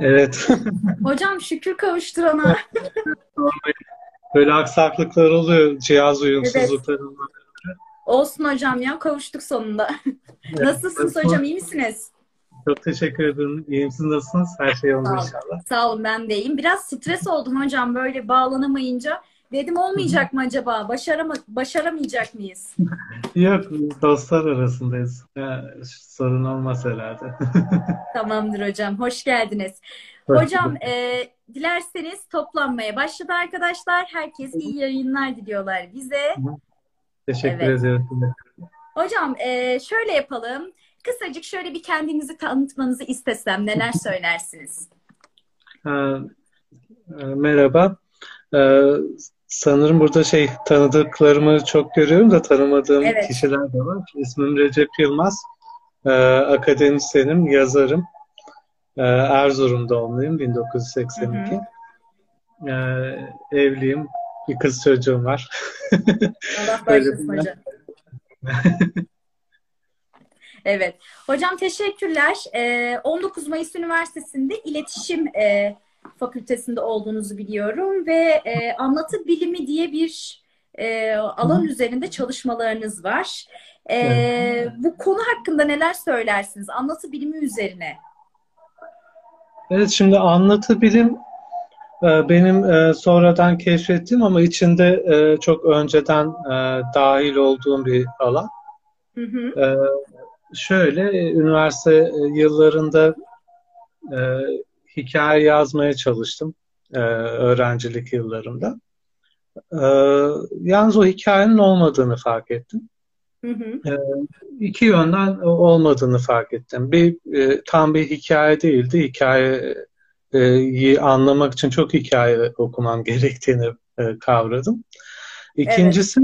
Evet. Hocam şükür kavuşturana. Böyle aksaklıklar oluyor. Cihaz uyumsuzluklarından. Olsun hocam ya kavuştuk sonunda. Nasılsınız hocam iyi misiniz? Çok teşekkür ederim. İyiyim siz nasılsınız? Her şey yolunda inşallah. Sağ olun ben de iyiyim. Biraz stres oldum hocam böyle bağlanamayınca. Dedim olmayacak mı acaba? Başarama başaramayacak mıyız? Yok dostlar arasındayız. Ya, sorun olmaz herhalde. Tamamdır hocam. Hoş geldiniz. Hoş Hocam e, dilerseniz toplanmaya başladı arkadaşlar. Herkes iyi yayınlar diliyorlar bize. Teşekkür Evet. ederim. Hocam e, şöyle yapalım. Kısacık şöyle bir kendinizi tanıtmanızı istesem neler söylersiniz? Ha, merhaba. Sanırım burada şey tanıdıklarımı çok görüyorum da tanımadığım Evet. kişiler de var. İsmim Recep Yılmaz. Ee, akademisyenim, yazarım. Ee, Erzurum doğumluyum, 1982. Ee, evliyim, bir kız çocuğum var. Allah bağışlasın hocam. Evet. Hocam teşekkürler. Ee, 19 Mayıs Üniversitesi'nde İletişim e, Fakültesinde olduğunuzu biliyorum ve e, anlatı bilimi diye bir e, alan üzerinde çalışmalarınız var. E, bu konu hakkında neler söylersiniz? Anlatı bilimi üzerine. Evet, şimdi anlatı bilim e, benim e, sonradan keşfettiğim ama içinde e, çok önceden dahil olduğum bir alan. Hı hı. Şöyle, üniversite yıllarında hikaye yazmaya çalıştım e, öğrencilik yıllarımda. E, yalnız o hikayenin olmadığını fark ettim. Hı hı. İki yönden olmadığını fark ettim. Bir e, tam bir hikaye değildi. Hikayeyi anlamak için çok hikaye okumam gerektiğini e, kavradım. İkincisi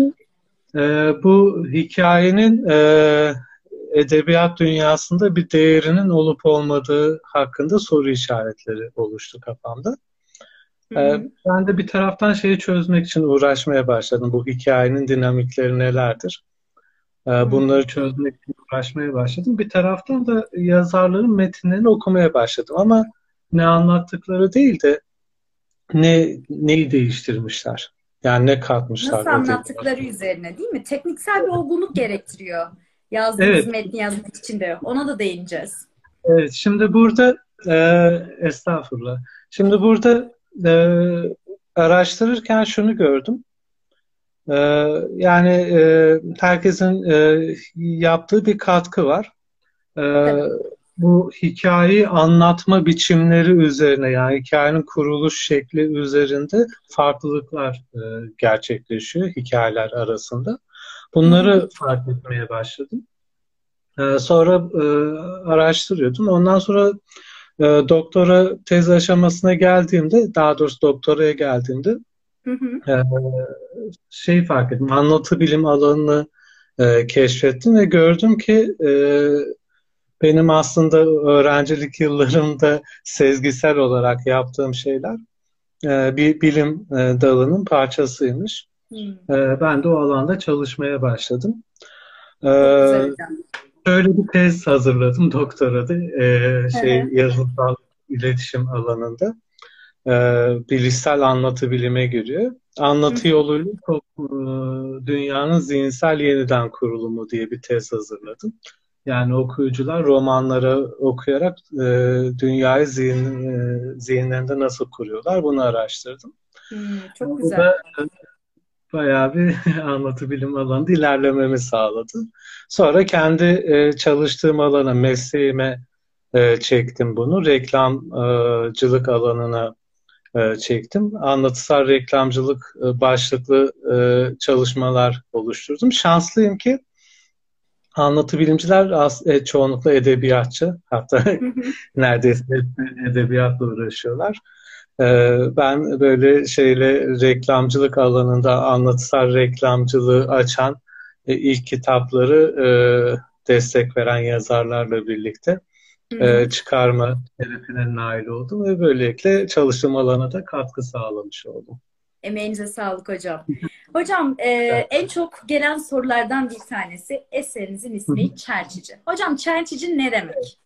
e, bu hikayenin e, edebiyat dünyasında bir değerinin olup olmadığı hakkında soru işaretleri oluştu kafamda. E, hı. ben de bir taraftan şeyi çözmek için uğraşmaya başladım. Bu hikayenin dinamikleri nelerdir? E, bunları çözmek için uğraşmaya başladım. Bir taraftan da yazarların metinlerini okumaya başladım. Ama ne anlattıkları değil de ne neyi değiştirmişler. Yani ne katmışlar Nasıl anlattıkları üzerine değil mi? Tekniksel bir olgunluk gerektiriyor. Yazdığınız Evet. metni yazmak için de. Ona da değineceğiz. Evet, şimdi burada e, estağfurullah. Şimdi burada e, araştırırken şunu gördüm. E, yani e, herkesin e, yaptığı bir katkı var. E, bu hikayeyi anlatma biçimleri üzerine yani hikayenin kuruluş şekli üzerinde farklılıklar e, gerçekleşiyor hikayeler arasında. Bunları fark etmeye başladım. Ee, sonra e, araştırıyordum. Ondan sonra e, doktora tez aşamasına geldiğimde, daha doğrusu doktoraya geldiğimde Hı hı. e, şey fark ettim. Anlatı bilim alanını e, keşfettim ve gördüm ki e, benim aslında öğrencilik yıllarımda sezgisel olarak yaptığım şeyler bir bilim dalının parçasıymış. E, ben de o alanda çalışmaya başladım. E. Şöyle bir tez hazırladım doktorada ee, şey hı. yazılımsal iletişim alanında Ee, bilişsel anlatı bilime giriyor. Anlatı yoluyla e, dünyanın zihinsel yeniden kurulumu diye bir tez hazırladım. Yani okuyucular romanları okuyarak e, dünyayı zihin, e, zihinlerinde nasıl kuruyorlar bunu araştırdım. Hı, çok Bu güzel. da e, bayağı bir anlatı bilim alanında ilerlememi sağladı. Sonra kendi e, çalıştığım alana, mesleğime e, çektim bunu. Reklamcılık alanına e, çektim. Anlatısal reklamcılık e, başlıklı e, çalışmalar oluşturdum. Şanslıyım ki anlatı bilimciler as- e, çoğunlukla edebiyatçı. Hatta neredeyse edebiyatla uğraşıyorlar. Ee, Ben böyle şeyle reklamcılık alanında anlatısal reklamcılığı açan e, ilk kitapları e, destek veren yazarlarla birlikte e, çıkarma hedefine nail oldum ve böylelikle çalıştığım alana da katkı sağlamış oldum. Emeğinize sağlık hocam. Hocam e, en çok gelen sorulardan bir tanesi eserinizin ismi Çerçici. Hocam Çerçici ne demek?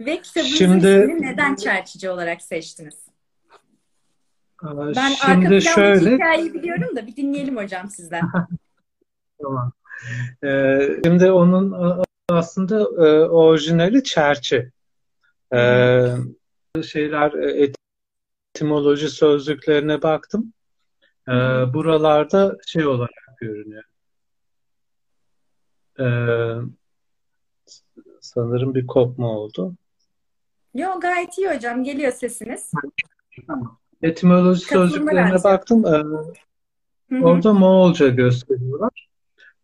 Ve kitabınızın Şimdi, neden çerçici olarak seçtiniz? Ben şimdi arka şöyle... hikayeyi biliyorum da bir dinleyelim hocam sizden. tamam. Ee, şimdi onun aslında e, orijinali çerçi. Ee, şeyler e, etimoloji sözlüklerine baktım. Ee, buralarda şey olarak görünüyor. Ee, sanırım bir kopma oldu. Yok gayet iyi hocam. Geliyor sesiniz. Etimoloji sözlüklerine baktım. Ee, orada Moğolca gösteriyorlar.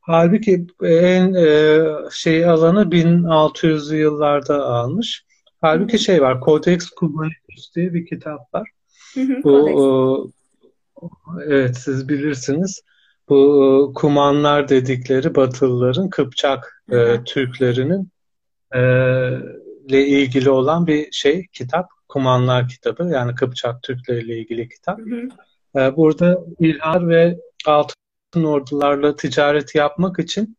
Halbuki en e, şey alanı 1600'lü yıllarda almış. Halbuki şey var, Codex Cumanicus diye bir kitap var. Bu o, evet siz bilirsiniz. Bu Kumanlar dedikleri Batılıların Kıpçak e, Türklerinin e, ile ilgili olan bir şey kitap. Kumanlar kitabı yani Kıpçak Türkleri ilgili kitap. Hı hı. E, burada İlhar ve Altın ordularla ticaret yapmak için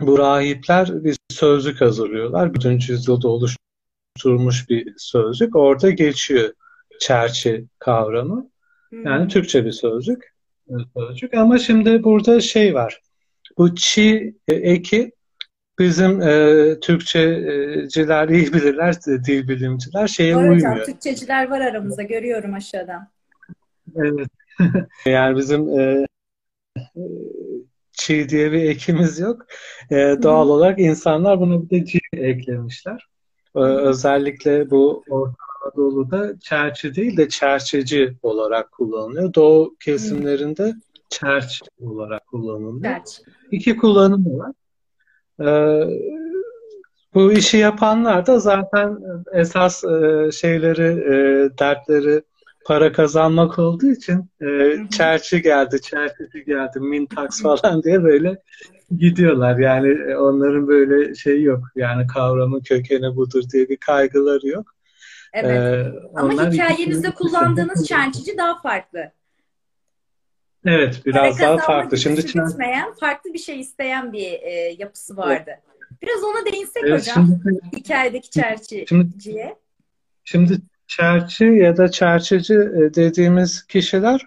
bu rahipler bir sözlük hazırlıyorlar. 4. yüzyılda oluşturmuş bir sözlük. Orada geçiyor çerçi kavramı. Yani hmm. Türkçe bir sözlük. sözlük. Ama şimdi burada şey var. Bu çi eki bizim e, Türkçeciler iyi bilirler, dil bilimciler şeye var uymuyor. Hocam, Türkçeciler var aramızda görüyorum aşağıdan. Evet. yani bizim e, çiğ diye bir ekimiz yok. E, doğal Hı-hı. olarak insanlar buna bir de çiğ eklemişler. E, özellikle bu Orta Anadolu'da çerçi değil de çerçeci olarak kullanılıyor. Doğu kesimlerinde Hı-hı. çerç olarak kullanılıyor. Çerç. İki kullanımı var. Ee, bu işi yapanlar da zaten esas e, şeyleri, e, dertleri para kazanmak olduğu için e, çerçi geldi, çerçici geldi, mintax falan diye böyle gidiyorlar. Yani onların böyle şey yok. Yani kavramın kökeni budur diye bir kaygıları yok. Evet. Ee, Ama hikayenizde kullandığınız çerçici daha farklı. Evet, biraz daha farklı. Şimdi bitmeyen, farklı bir şey isteyen bir e, yapısı vardı. Biraz ona değinsek evet, hocam. Şimdi, hikayedeki çerçiciye. Şimdi, şimdi çerçi ya da çerçici e, dediğimiz kişiler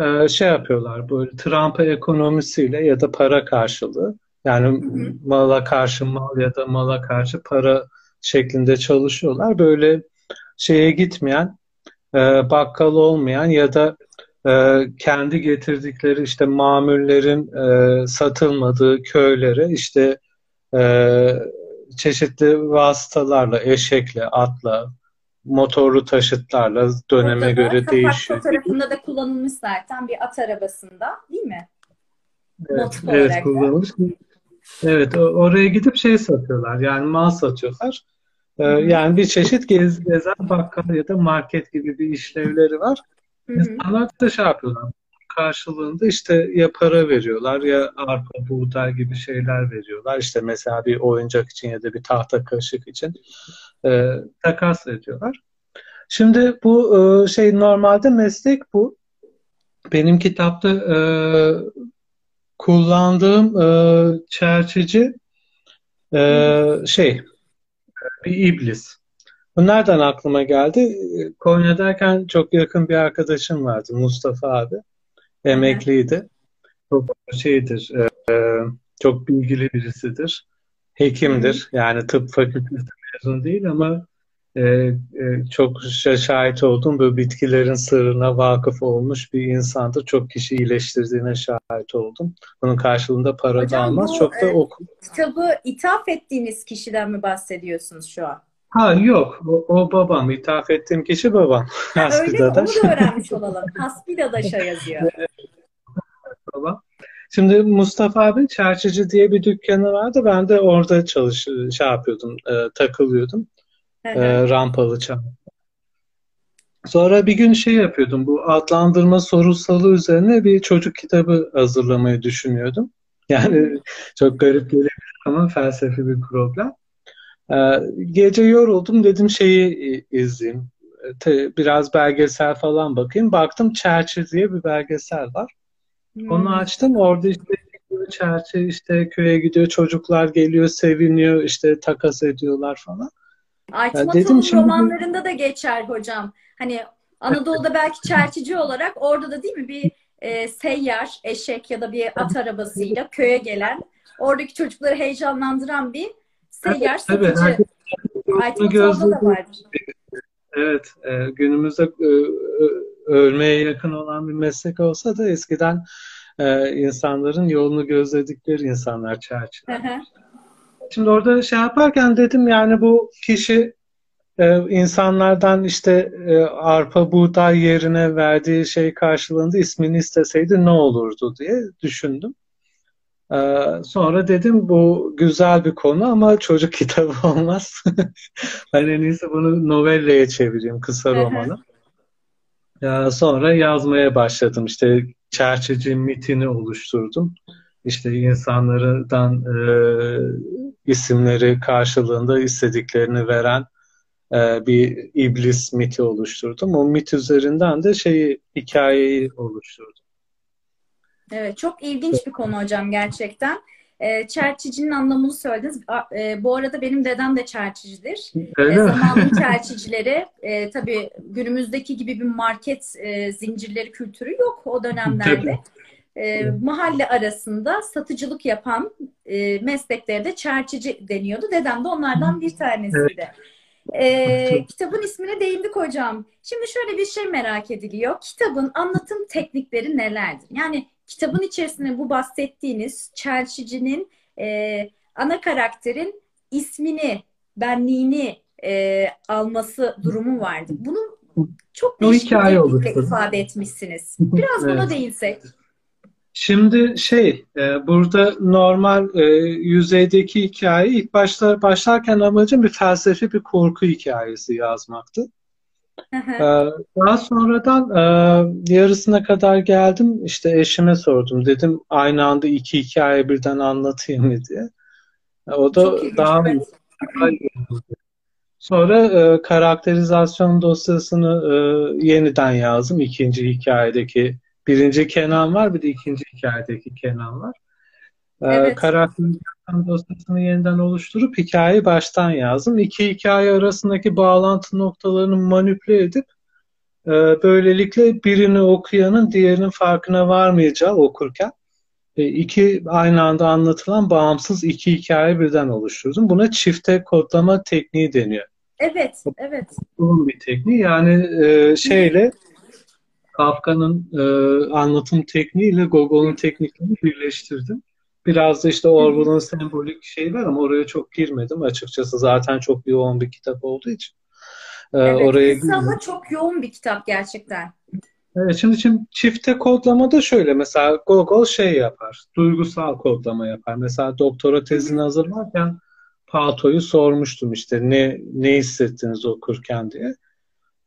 e, şey yapıyorlar böyle Trump ekonomisiyle ya da para karşılığı yani hı hı. mala karşı mal ya da mala karşı para şeklinde çalışıyorlar. Böyle şeye gitmeyen, e, bakkal olmayan ya da kendi getirdikleri işte mamullerin satılmadığı köylere işte çeşitli vasıtalarla, eşekle, atla, motorlu taşıtlarla döneme göre da, değişiyor. fotoğrafında da kullanılmış zaten bir at arabasında değil mi? Evet, evet kullanılmış. Evet oraya gidip şey satıyorlar yani mal satıyorlar. Ee, yani bir çeşit gez, gezen bakkal ya da market gibi bir işlevleri var. İnsanlar da şey yapıyorlar. Karşılığında işte ya para veriyorlar ya arpa, buğday gibi şeyler veriyorlar. İşte mesela bir oyuncak için ya da bir tahta kaşık için e, takas ediyorlar. Şimdi bu e, şey normalde meslek bu. Benim kitapta e, kullandığım e, çerçeci e, şey bir iblis. Bu nereden aklıma geldi? Konya derken çok yakın bir arkadaşım vardı Mustafa abi. Emekliydi. Çok şeydir, e, çok bilgili birisidir. Hekimdir. Yani tıp fakültesi mezun değil ama e, e, çok şahit oldum. Bu bitkilerin sırrına vakıf olmuş bir insandır. Çok kişi iyileştirdiğine şahit oldum. Bunun karşılığında para Hocam, da almaz. Bu, çok da e, oku. Kitabı ithaf ettiğiniz kişiden mi bahsediyorsunuz şu an? Ha yok. O, o babam. İthaf ettiğim kişi babam. Ha, öyle mi? Onu da öğrenmiş olalım. Hasbida'da şey yazıyor. babam. Şimdi Mustafa abi çerçici diye bir dükkanı vardı. Ben de orada çalış şey yapıyordum, e, takılıyordum. e, rampalı çam. Sonra bir gün şey yapıyordum. Bu adlandırma sorusalı üzerine bir çocuk kitabı hazırlamayı düşünüyordum. Yani çok garip gelebilir ama felsefi bir problem. E, gece yoruldum dedim şeyi izleyeyim. Te, biraz belgesel falan bakayım. Baktım Çerçi diye bir belgesel var. Hmm. Onu açtım. Orada işte çerçe işte köye gidiyor çocuklar geliyor seviniyor işte takas ediyorlar falan. Aytmat dedim, şimdi... romanlarında da geçer hocam. Hani Anadolu'da belki çerçici olarak orada da değil mi bir e, seyyar, eşek ya da bir at arabasıyla köye gelen, oradaki çocukları heyecanlandıran bir seyyar satıcı. Evet, Aytmat orada da vardır. Evet, e, günümüzde e, ölmeye yakın olan bir meslek olsa da eskiden e, insanların yolunu gözledikleri insanlar çerçeveler. Şimdi orada şey yaparken dedim yani bu kişi e, insanlardan işte e, arpa buğday yerine verdiği şey karşılığında ismini isteseydi ne olurdu diye düşündüm. E, sonra dedim bu güzel bir konu ama çocuk kitabı olmaz. ben en iyisi bunu novelleye çevireyim kısa romanı. Ya sonra yazmaya başladım. İşte çerçeci mitini oluşturdum. İşte insanlardan e, isimleri karşılığında istediklerini veren e, bir iblis miti oluşturdum. O mit üzerinden de şeyi hikayeyi oluşturdum. Evet, çok ilginç bir konu hocam gerçekten. E, çerçicinin anlamını söylediniz. E, bu arada benim dedem de çerçicidir. E, zamanın çerçicileri e, tabii günümüzdeki gibi bir market e, zincirleri kültürü yok o dönemlerde. E, mahalle arasında satıcılık yapan e, mesleklere de çerçici deniyordu. Dedem de onlardan bir tanesiydi. Evet. Ee, kitabın ismine değindik hocam. Şimdi şöyle bir şey merak ediliyor. Kitabın anlatım teknikleri nelerdir? Yani kitabın içerisinde bu bahsettiğiniz çelşicinin e, ana karakterin ismini, benliğini e, alması durumu vardı. Bunu çok değişik bir ifade etmişsiniz. Biraz evet. buna değinsek. Şimdi şey, e, burada normal e, yüzeydeki hikaye ilk başta başlarken amacım bir felsefi bir korku hikayesi yazmaktı. e, daha sonradan e, yarısına kadar geldim. İşte eşime sordum. Dedim aynı anda iki hikaye birden anlatayım mı diye. E, o da Çok daha. Sonra e, karakterizasyon dosyasını e, yeniden yazdım. ikinci hikayedeki Birinci Kenan var bir de ikinci hikayedeki Kenan var. Ee, evet. Karakterizasyon dosyasını yeniden oluşturup hikayeyi baştan yazdım. İki hikaye arasındaki bağlantı noktalarını manipüle edip e, böylelikle birini okuyanın diğerinin farkına varmayacağı okurken e, iki aynı anda anlatılan bağımsız iki hikaye birden oluşturdum. Buna çifte kodlama tekniği deniyor. Evet, evet. Bu bir tekniği. Yani e, şeyle Kafka'nın e, anlatım tekniğiyle Gogol'un tekniklerini birleştirdim. Biraz da işte Orwell'ın sembolik şey var ama oraya çok girmedim açıkçası. Zaten çok yoğun bir kitap olduğu için. Ee, evet, oraya ama çok yoğun bir kitap gerçekten. Evet, şimdi, şimdi çifte kodlama da şöyle mesela Gogol şey yapar, duygusal kodlama yapar. Mesela doktora tezini hazırlarken Pato'yu sormuştum işte ne ne hissettiniz okurken diye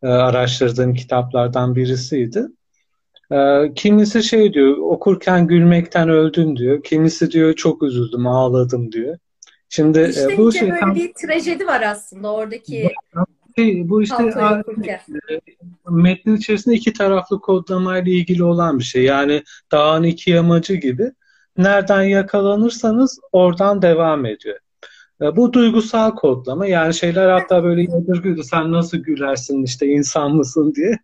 e, araştırdığım kitaplardan birisiydi. E, kimisi şey diyor, okurken gülmekten öldüm diyor. Kimisi diyor çok üzüldüm, ağladım diyor. Şimdi e, işte bu şey böyle tam, bir trajedi var aslında oradaki. Şey, bu işte e, metnin içerisinde iki taraflı kodlamayla ilgili olan bir şey. Yani dağın iki yamacı gibi. Nereden yakalanırsanız oradan devam ediyor. E, bu duygusal kodlama yani şeyler hatta böyle yadırgıyordu sen nasıl gülersin işte insan mısın diye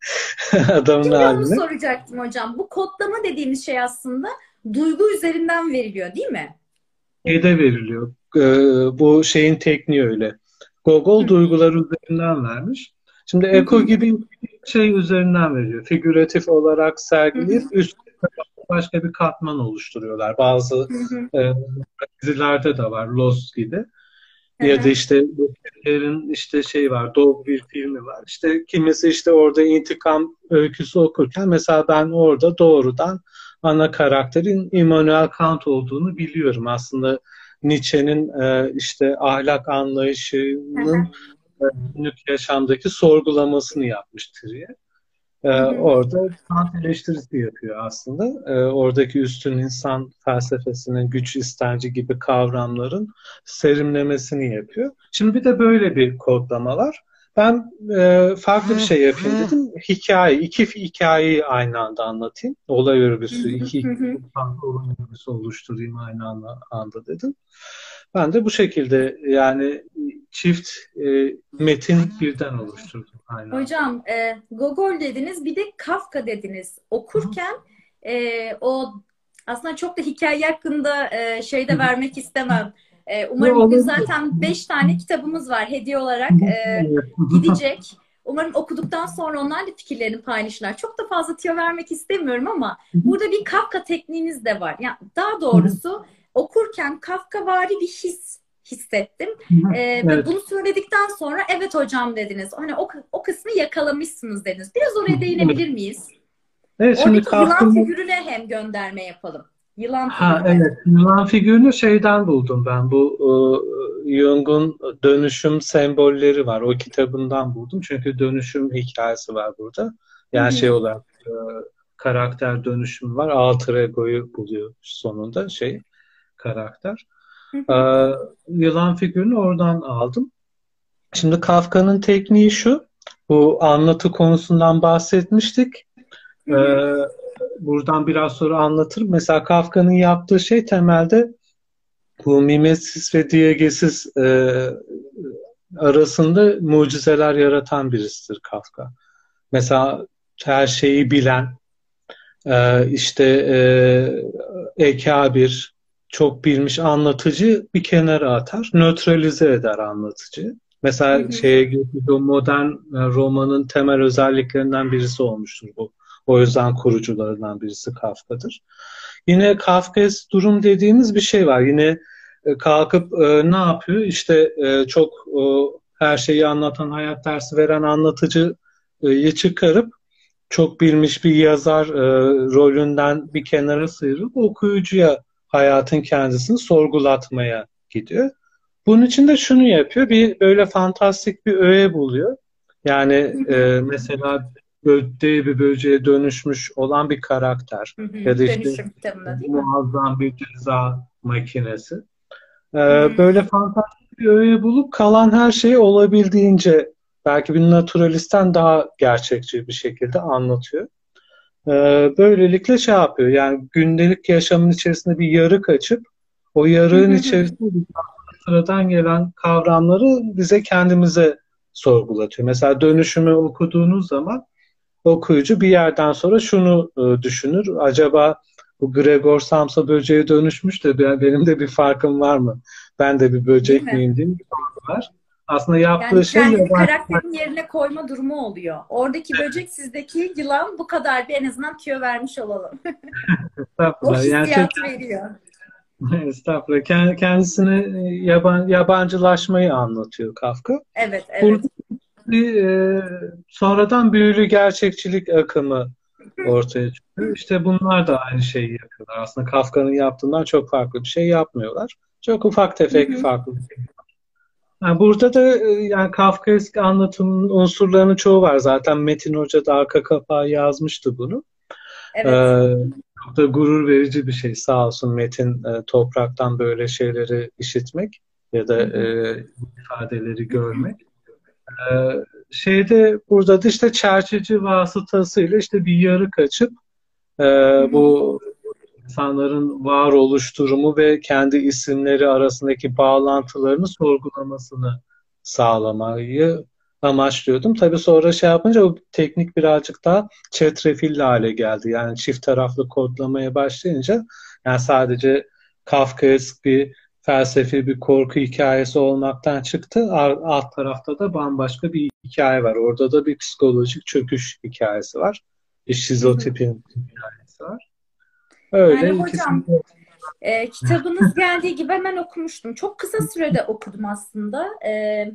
adamın haline. Şimdi soracaktım hocam. Bu kodlama dediğimiz şey aslında duygu üzerinden veriliyor değil mi? Şeyde veriliyor. Ee, bu şeyin tekniği öyle. Gogol Hı. duygular üzerinden vermiş. Şimdi Eko gibi şey üzerinden veriyor. Figüratif olarak sergileyip üst başka bir katman oluşturuyorlar. Bazı e, dizilerde de var. Lost gibi. Ya da işte Gökçe'lerin işte şey var, Dog bir filmi var. İşte kimisi işte orada intikam öyküsü okurken mesela ben orada doğrudan ana karakterin Immanuel Kant olduğunu biliyorum. Aslında Nietzsche'nin e, işte ahlak anlayışının e, günlük yaşamdaki sorgulamasını yapmıştır diye. Ee, orada Kant eleştirisi yapıyor aslında. Ee, oradaki üstün insan felsefesinin güç istenci gibi kavramların serimlemesini yapıyor. Şimdi bir de böyle bir kodlama var. Ben e, farklı bir şey yapayım dedim. Hikaye, iki hikayeyi aynı anda anlatayım. Olay örgüsü, iki, iki farklı olay örgüsü oluşturayım aynı anda, anda dedim. Ben de bu şekilde yani çift e, metin birden oluşturdum. Aynen. Hocam e, Gogol dediniz bir de Kafka dediniz. Okurken e, o aslında çok da hikaye hakkında e, şey de vermek istemem. E, umarım bugün zaten beş tane kitabımız var hediye olarak e, gidecek. Umarım okuduktan sonra onlar da fikirlerini paylaşırlar. Çok da fazla tüyo vermek istemiyorum ama burada bir Kafka tekniğiniz de var. Yani daha doğrusu okurken Kafka vari bir his hissettim. Ee, evet. Ve bunu söyledikten sonra evet hocam dediniz. Hani o, o kısmı yakalamışsınız dediniz. Biraz oraya değinebilir miyiz? Evet, şimdi Oradaki Kafka'nın... yılan figürüne hem gönderme yapalım. Yılan ha, evet, yılan figürünü şeyden buldum ben. Bu e, Jung'un dönüşüm sembolleri var. O kitabından buldum. Çünkü dönüşüm hikayesi var burada. Yani Hı-hı. şey olarak e, karakter dönüşümü var. Alter ego'yu buluyor sonunda şey karakter. Ee, yılan figürünü oradan aldım. Şimdi Kafka'nın tekniği şu. Bu anlatı konusundan bahsetmiştik. Ee, buradan biraz sonra anlatırım. Mesela Kafka'nın yaptığı şey temelde bu mimesis ve diegesis e, arasında mucizeler yaratan birisidir Kafka. Mesela her şeyi bilen, e, işte e, ekabir, çok bilmiş anlatıcı bir kenara atar, nötralize eder anlatıcı. Mesela hı hı. şeye o modern e, romanın temel özelliklerinden birisi olmuştur bu. O yüzden kurucularından birisi Kafka'dır. Yine Kafkas durum dediğimiz bir şey var. Yine e, kalkıp e, ne yapıyor? İşte e, çok e, her şeyi anlatan, hayat dersi veren anlatıcıyı çıkarıp çok bilmiş bir yazar e, rolünden bir kenara sıyırıp okuyucuya hayatın kendisini sorgulatmaya gidiyor. Bunun için de şunu yapıyor. Bir böyle fantastik bir öğe buluyor. Yani e, mesela böceğe bir böceğe dönüşmüş olan bir karakter. ya da işte muazzam bir ceza makinesi. Ee, böyle fantastik bir öğe bulup kalan her şeyi olabildiğince belki bir naturalistten daha gerçekçi bir şekilde anlatıyor. Ee, böylelikle şey yapıyor yani gündelik yaşamın içerisinde bir yarık açıp o yarığın içerisinde sıradan gelen kavramları bize kendimize sorgulatıyor. Mesela dönüşümü okuduğunuz zaman okuyucu bir yerden sonra şunu e, düşünür. Acaba bu Gregor Samsa böceğe dönüşmüş de benim de bir farkım var mı? Ben de bir böcek miyim diye bir var. Aslında yaptığı yani şey kendini karakterin yerine koyma durumu oluyor. Oradaki böcek sizdeki yılan bu kadar bir en azından tüyo vermiş olalım. o hissiyat yani şey, veriyor. Estağfurullah. Kendisini yaban, yabancılaşmayı anlatıyor Kafka. Evet, evet. Burada bir e, sonradan büyülü gerçekçilik akımı ortaya çıkıyor. İşte bunlar da aynı şeyi yapıyorlar. Aslında Kafka'nın yaptığından çok farklı bir şey yapmıyorlar. Çok ufak tefek farklı bir şey yani burada da e, yani Kafkaesk anlatımın unsurlarının çoğu var. Zaten Metin Hoca da arka kapağı yazmıştı bunu. Evet. Ee, çok da gurur verici bir şey sağ olsun Metin e, topraktan böyle şeyleri işitmek ya da e, ifadeleri görmek. Ee, şeyde burada da işte çerçeci vasıtasıyla işte bir yarık açıp e, bu insanların varoluş durumu ve kendi isimleri arasındaki bağlantılarını sorgulamasını sağlamayı amaçlıyordum. Tabii sonra şey yapınca o teknik birazcık daha çetrefilli hale geldi. Yani çift taraflı kodlamaya başlayınca yani sadece Kafkaesk bir felsefi bir korku hikayesi olmaktan çıktı. Alt tarafta da bambaşka bir hikaye var. Orada da bir psikolojik çöküş hikayesi var. Bir şizotipin hikayesi var. Öyle yani hocam e, kitabınız geldiği gibi hemen okumuştum. Çok kısa sürede okudum aslında. E,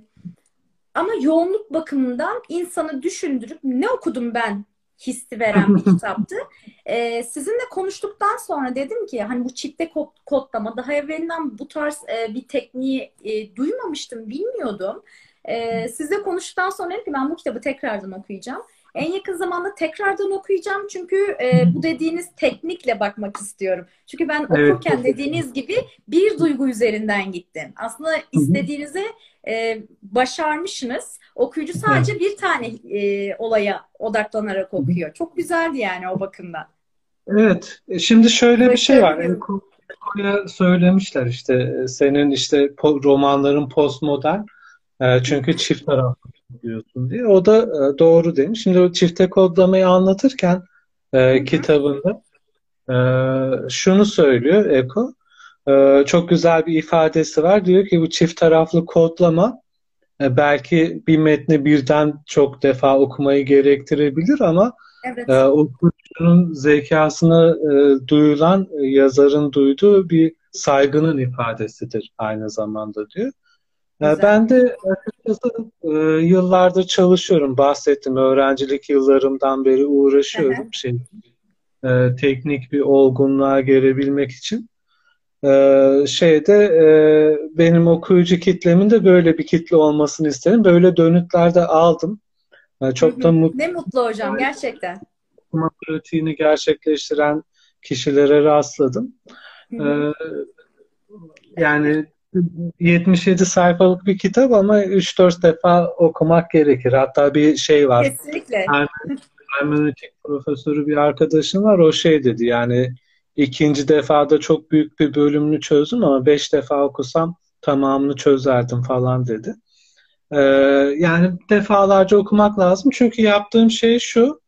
ama yoğunluk bakımından insanı düşündürüp ne okudum ben hissi veren bir kitaptı. Ee, sizinle konuştuktan sonra dedim ki hani bu çifte kod, kodlama daha evvelinden bu tarz e, bir tekniği e, duymamıştım, bilmiyordum. E, sizle konuştuktan sonra dedim ki ben bu kitabı tekrardan okuyacağım. En yakın zamanda tekrardan okuyacağım çünkü e, bu dediğiniz teknikle bakmak istiyorum. Çünkü ben evet. okurken dediğiniz gibi bir duygu üzerinden gittim. Aslında istediğinizi e, başarmışsınız. Okuyucu sadece bir tane e, olaya odaklanarak okuyor. Çok güzeldi yani o bakımdan. Evet. E, şimdi şöyle bir şey var. Koya söylemişler işte senin işte romanların postmodern E, çünkü çift taraflı diyorsun diye. O da e, doğru demiş. Şimdi o çifte kodlamayı anlatırken e, kitabında e, şunu söylüyor Eko. E, çok güzel bir ifadesi var. Diyor ki bu çift taraflı kodlama e, belki bir metni birden çok defa okumayı gerektirebilir ama evet. e, okuyucunun zekasına e, duyulan e, yazarın duyduğu bir saygının ifadesidir aynı zamanda diyor. E, Güzel. Ben de açıkçası e, yıllardır çalışıyorum. Bahsettim öğrencilik yıllarımdan beri uğraşıyorum. Şey, e, teknik bir olgunluğa gelebilmek için. Ee, şeyde e, benim okuyucu kitlemin de böyle bir kitle olmasını isterim. Böyle dönütler de aldım. Çok da mutlu. Ne mutlu hocam gerçekten. Okuma pratiğini gerçekleştiren kişilere rastladım. Ee, yani 77 sayfalık bir kitap ama 3-4 defa okumak gerekir. Hatta bir şey var. Kesinlikle. Hermeneutik profesörü bir arkadaşım var. O şey dedi yani ikinci defada çok büyük bir bölümünü çözdüm ama beş defa okusam tamamını çözerdim falan dedi. Ee, yani defalarca okumak lazım. Çünkü yaptığım şey şu.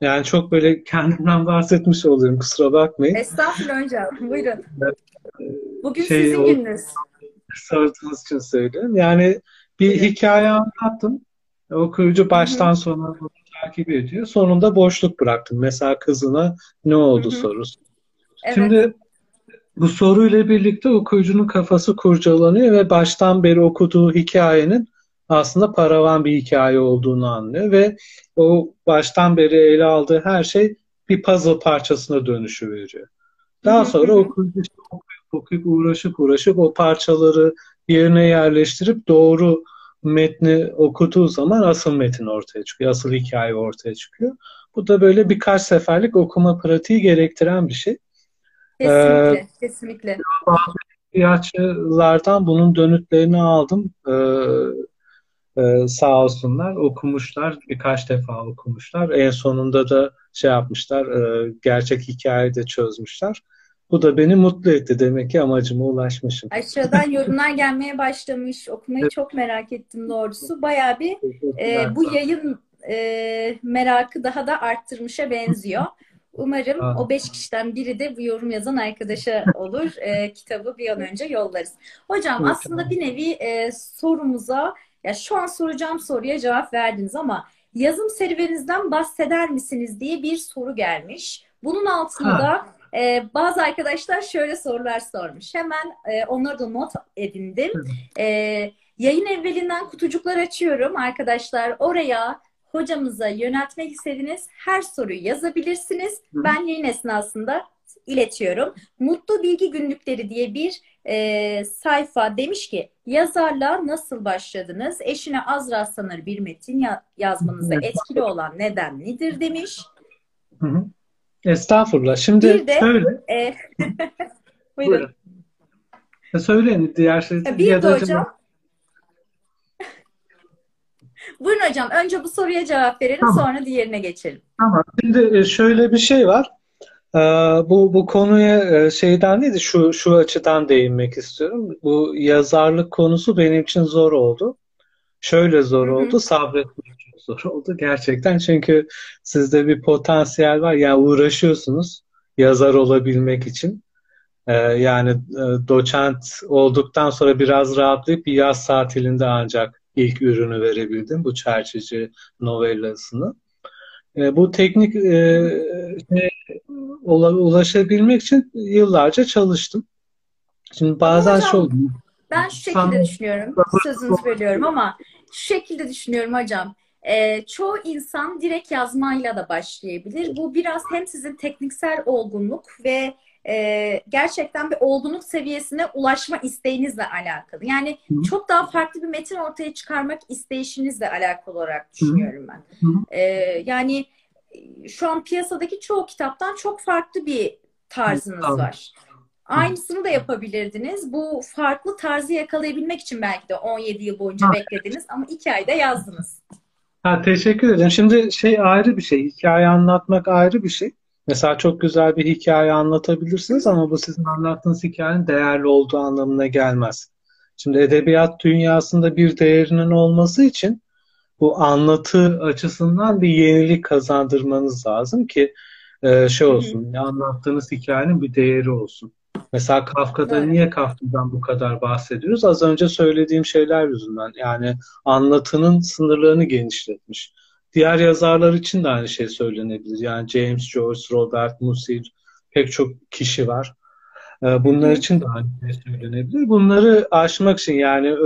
Yani çok böyle kendimden bahsetmiş oluyorum. Kusura bakmayın. Estağfurullah hocam. Buyurun. Bugün şey, sizin gününüz. Sorduğunuz için söylüyorum. Yani bir Buyurun. hikaye anlattım. Okuyucu baştan sona takip ediyor. Sonunda boşluk bıraktım. Mesela kızına ne oldu Hı-hı. sorusu. Evet. Şimdi bu soruyla birlikte okuyucunun kafası kurcalanıyor ve baştan beri okuduğu hikayenin aslında paravan bir hikaye olduğunu anlıyor ve o baştan beri ele aldığı her şey bir puzzle parçasına dönüşü veriyor. Daha sonra okuyucu okuyup uğraşıp uğraşıp o parçaları yerine yerleştirip doğru metni okuduğu zaman asıl metin ortaya çıkıyor. Asıl hikaye ortaya çıkıyor. Bu da böyle birkaç seferlik okuma pratiği gerektiren bir şey. Kesinlikle, ee, kesinlikle. Bazı ihtiyaçlardan bunun dönütlerini aldım. Ee, e, sağ olsunlar okumuşlar. Birkaç defa okumuşlar. En sonunda da şey yapmışlar. E, gerçek hikayeyi de çözmüşler. Bu da beni mutlu etti. Demek ki amacıma ulaşmışım. Aşağıdan yorumlar gelmeye başlamış. Okumayı evet. çok merak ettim doğrusu. Bayağı bir e, bu yayın e, merakı daha da arttırmışa benziyor. Umarım Aa. o beş kişiden biri de bu yorum yazan arkadaşa olur. E, kitabı bir an önce yollarız. Hocam evet, aslında tamam. bir nevi e, sorumuza, ya şu an soracağım soruya cevap verdiniz ama yazım serüveninizden bahseder misiniz diye bir soru gelmiş. Bunun altında da e, bazı arkadaşlar şöyle sorular sormuş. Hemen e, onları da not edindim. E, yayın evvelinden kutucuklar açıyorum arkadaşlar. Oraya hocamıza yöneltmek istediğiniz her soruyu yazabilirsiniz. Ben yayın esnasında iletiyorum. Mutlu Bilgi Günlükleri diye bir e, sayfa demiş ki yazarla nasıl başladınız? Eşine Azra Sanır bir metin ya- yazmanızda etkili olan neden nedir demiş. Hı hı. Estağfurullah. Şimdi bir de, söyle. E, buyurun. buyurun. Söyleyin diğer şey. Bir de hocam Buyurun hocam. Önce bu soruya cevap verelim tamam. sonra diğerine geçelim. Tamam. Şimdi e, şöyle bir şey var. E, bu bu konuya e, şeyden değil de şu şu açıdan değinmek istiyorum. Bu yazarlık konusu benim için zor oldu. Şöyle zor Hı-hı. oldu, sabretmek zor oldu gerçekten. Çünkü sizde bir potansiyel var. Yani uğraşıyorsunuz yazar olabilmek için. Yani doçent olduktan sonra biraz rahatlayıp bir yaz tatilinde ancak ilk ürünü verebildim bu çerçeci novellasını. E, bu teknik e, şey, ulaşabilmek için yıllarca çalıştım. Şimdi bazen hocam, oldu. Ben şu şekilde düşünüyorum. Sözünüzü bölüyorum ama şu şekilde düşünüyorum hocam. E, çoğu insan direkt yazmayla da başlayabilir. Bu biraz hem sizin tekniksel olgunluk ve e, gerçekten bir olgunluk seviyesine ulaşma isteğinizle alakalı. Yani Hı. çok daha farklı bir metin ortaya çıkarmak isteyişinizle alakalı olarak düşünüyorum ben. E, yani şu an piyasadaki çoğu kitaptan çok farklı bir tarzınız Hı. var. Aynısını da yapabilirdiniz. Bu farklı tarzı yakalayabilmek için belki de 17 yıl boyunca ha. beklediniz ama iki ayda yazdınız. Ha, teşekkür ederim. Şimdi şey ayrı bir şey. Hikaye anlatmak ayrı bir şey. Mesela çok güzel bir hikaye anlatabilirsiniz ama bu sizin anlattığınız hikayenin değerli olduğu anlamına gelmez. Şimdi edebiyat dünyasında bir değerinin olması için bu anlatı açısından bir yenilik kazandırmanız lazım ki e, şey olsun, anlattığınız hikayenin bir değeri olsun. Mesela Kafka'da evet. niye Kafka'dan bu kadar bahsediyoruz? Az önce söylediğim şeyler yüzünden. Yani anlatının sınırlarını genişletmiş. Diğer yazarlar için de aynı şey söylenebilir. Yani James Joyce, Robert Musil, pek çok kişi var. Ee, bunlar için de aynı şey söylenebilir. Bunları aşmak için yani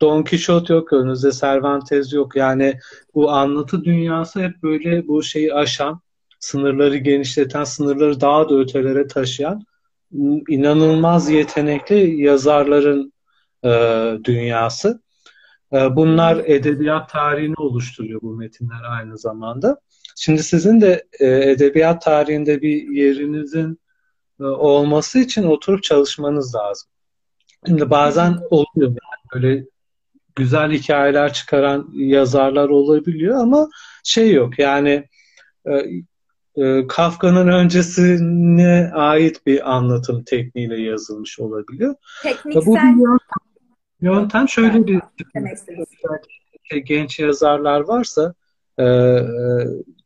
Don Quixote yok önünüzde, Cervantes yok. Yani bu anlatı dünyası hep böyle bu şeyi aşan, sınırları genişleten, sınırları daha da ötelere taşıyan inanılmaz yetenekli yazarların e, dünyası. E, bunlar edebiyat tarihini oluşturuyor bu metinler aynı zamanda. Şimdi sizin de e, edebiyat tarihinde bir yerinizin e, olması için oturup çalışmanız lazım. Şimdi bazen oluyor yani böyle güzel hikayeler çıkaran yazarlar olabiliyor ama şey yok yani e, Kafka'nın öncesine ait bir anlatım tekniğiyle yazılmış olabiliyor. Tekniksel. Bu bir yöntem, şöyle bir genç yazarlar varsa e, e,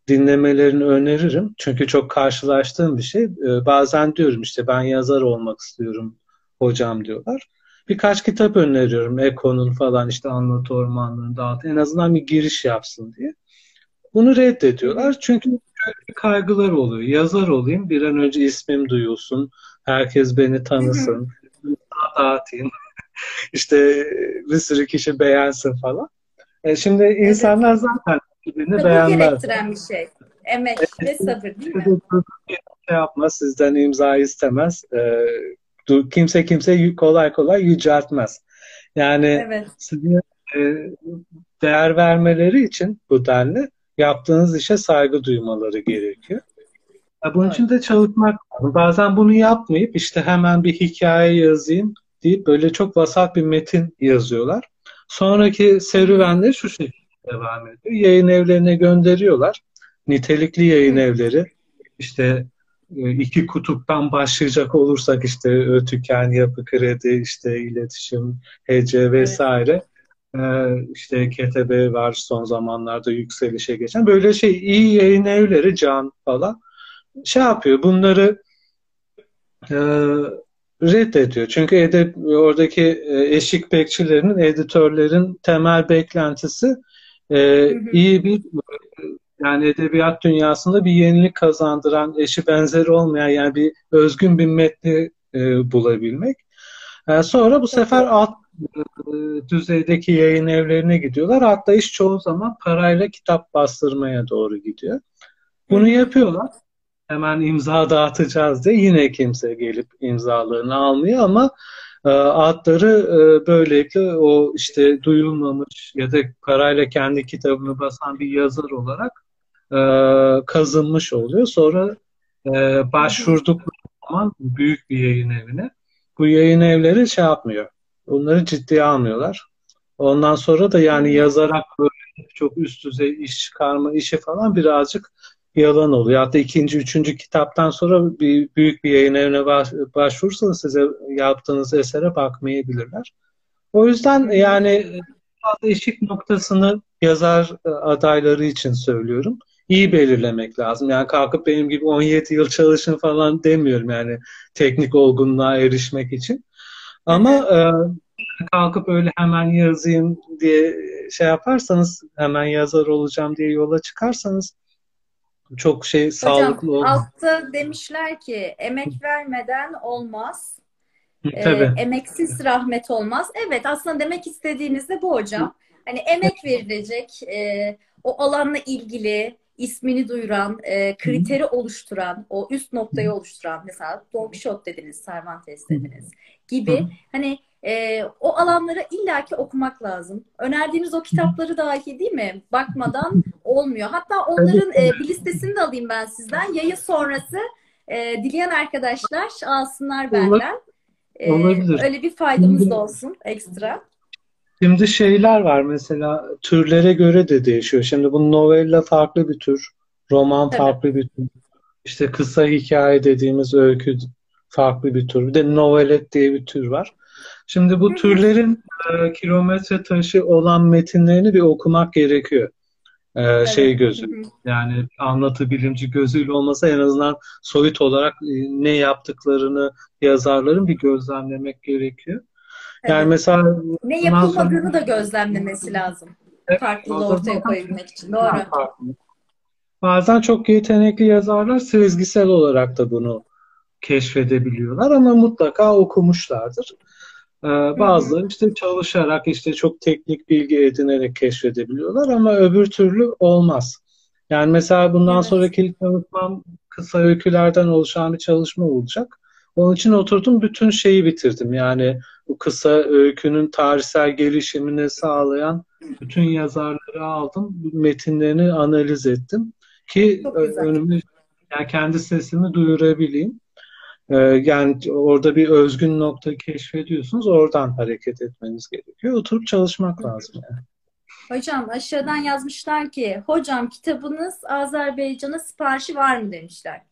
dinlemelerini öneririm. Çünkü çok karşılaştığım bir şey. E, bazen diyorum işte ben yazar olmak istiyorum hocam diyorlar. Birkaç kitap öneriyorum. Eko'nun falan işte Anlatı Ormanlığı'nın dağıtı. En azından bir giriş yapsın diye. Bunu reddediyorlar. Çünkü kaygılar oluyor. Yazar olayım, bir an önce ismim duyulsun, herkes beni tanısın, dağıtayım, işte bir sürü kişi beğensin falan. E şimdi insanlar evet. zaten birbirini beğenmez. gerektiren bir şey. Emek evet. ve sabır değil mi? Şey yapmaz, sizden imza istemez. E, kimse kimse kolay kolay yüceltmez. Yani evet. size e, değer vermeleri için bu denli yaptığınız işe saygı duymaları gerekiyor. Bunun için de çalışmak lazım. Bazen bunu yapmayıp işte hemen bir hikaye yazayım deyip böyle çok vasat bir metin yazıyorlar. Sonraki serüvenleri şu şekilde devam ediyor. Yayın evlerine gönderiyorlar. Nitelikli yayın evleri. İşte e, iki kutuptan başlayacak olursak işte tüken, yapı kredi, işte iletişim, HC vesaire. Evet işte KTB var son zamanlarda yükselişe geçen. Böyle şey iyi yayın evleri Can falan şey yapıyor bunları e, reddediyor. Çünkü edep, oradaki e, eşik bekçilerinin, editörlerin temel beklentisi e, iyi bir yani edebiyat dünyasında bir yenilik kazandıran, eşi benzeri olmayan yani bir özgün bir metni e, bulabilmek. E, sonra bu sefer alt düzeydeki yayın evlerine gidiyorlar. Hatta iş çoğu zaman parayla kitap bastırmaya doğru gidiyor. Bunu yapıyorlar. Hemen imza dağıtacağız diye yine kimse gelip imzalarını almıyor ama e, adları e, böylelikle o işte duyulmamış ya da parayla kendi kitabını basan bir yazar olarak e, kazınmış oluyor. Sonra e, başvurduk zaman büyük bir yayın evine bu yayın evleri şey yapmıyor Onları ciddiye almıyorlar. Ondan sonra da yani yazarak böyle çok üst düzey iş çıkarma işi falan birazcık yalan oluyor. Hatta ikinci, üçüncü kitaptan sonra bir büyük bir yayın evine baş, başvurursanız size yaptığınız esere bakmayabilirler. O yüzden yani eşik noktasını yazar e, adayları için söylüyorum. İyi belirlemek lazım. Yani kalkıp benim gibi 17 yıl çalışın falan demiyorum yani teknik olgunluğa erişmek için. Ama e, kalkıp öyle hemen yazayım diye şey yaparsanız, hemen yazar olacağım diye yola çıkarsanız çok şey Hocam, sağlıklı olur. Altta demişler ki emek vermeden olmaz. Tabii. E, emeksiz rahmet olmaz. Evet aslında demek istediğiniz de bu hocam. Hani emek verilecek, e, o alanla ilgili ismini duyuran, e, kriteri oluşturan, o üst noktayı oluşturan mesela Don Quixote dediniz, Cervantes dediniz gibi hani e, o alanları illaki okumak lazım. Önerdiğiniz o kitapları dahi değil mi? Bakmadan olmuyor. Hatta onların e, bir listesini de alayım ben sizden. Yayın sonrası e, dileyen arkadaşlar alsınlar benden. E, Olabilir. Öyle bir faydamız da olsun ekstra. Şimdi şeyler var mesela türlere göre de değişiyor. Şimdi bu novella farklı bir tür, roman Tabii. farklı bir tür. İşte kısa hikaye dediğimiz öykü farklı bir tür. Bir de novelet diye bir tür var. Şimdi bu türlerin e, kilometre taşı olan metinlerini bir okumak gerekiyor. E, evet. Şey gözü, yani anlatı bilimci gözüyle olmasa en azından soyut olarak e, ne yaptıklarını yazarların bir gözlemlemek gerekiyor. Evet. Yani mesela ne yapılmadığını sonra... da gözlemlemesi lazım. Evet, Farklılığı ortaya koyabilmek için. Doğru. Bazen çok yetenekli yazarlar sezgisel olarak da bunu keşfedebiliyorlar ama mutlaka okumuşlardır. Ee, bazıları işte çalışarak işte çok teknik bilgi edinerek keşfedebiliyorlar ama öbür türlü olmaz. Yani mesela bundan evet. sonraki tanıtmam kısa öykülerden oluşan bir çalışma olacak. Onun için oturdum bütün şeyi bitirdim. Yani bu kısa öykünün tarihsel gelişimini sağlayan bütün yazarları aldım. Metinlerini analiz ettim ki önümü yani kendi sesimi duyurabileyim. Ee, yani orada bir özgün nokta keşfediyorsunuz. Oradan hareket etmeniz gerekiyor. Oturup çalışmak lazım yani. Hocam aşağıdan yazmışlar ki hocam kitabınız Azerbaycan'a siparişi var mı demişler.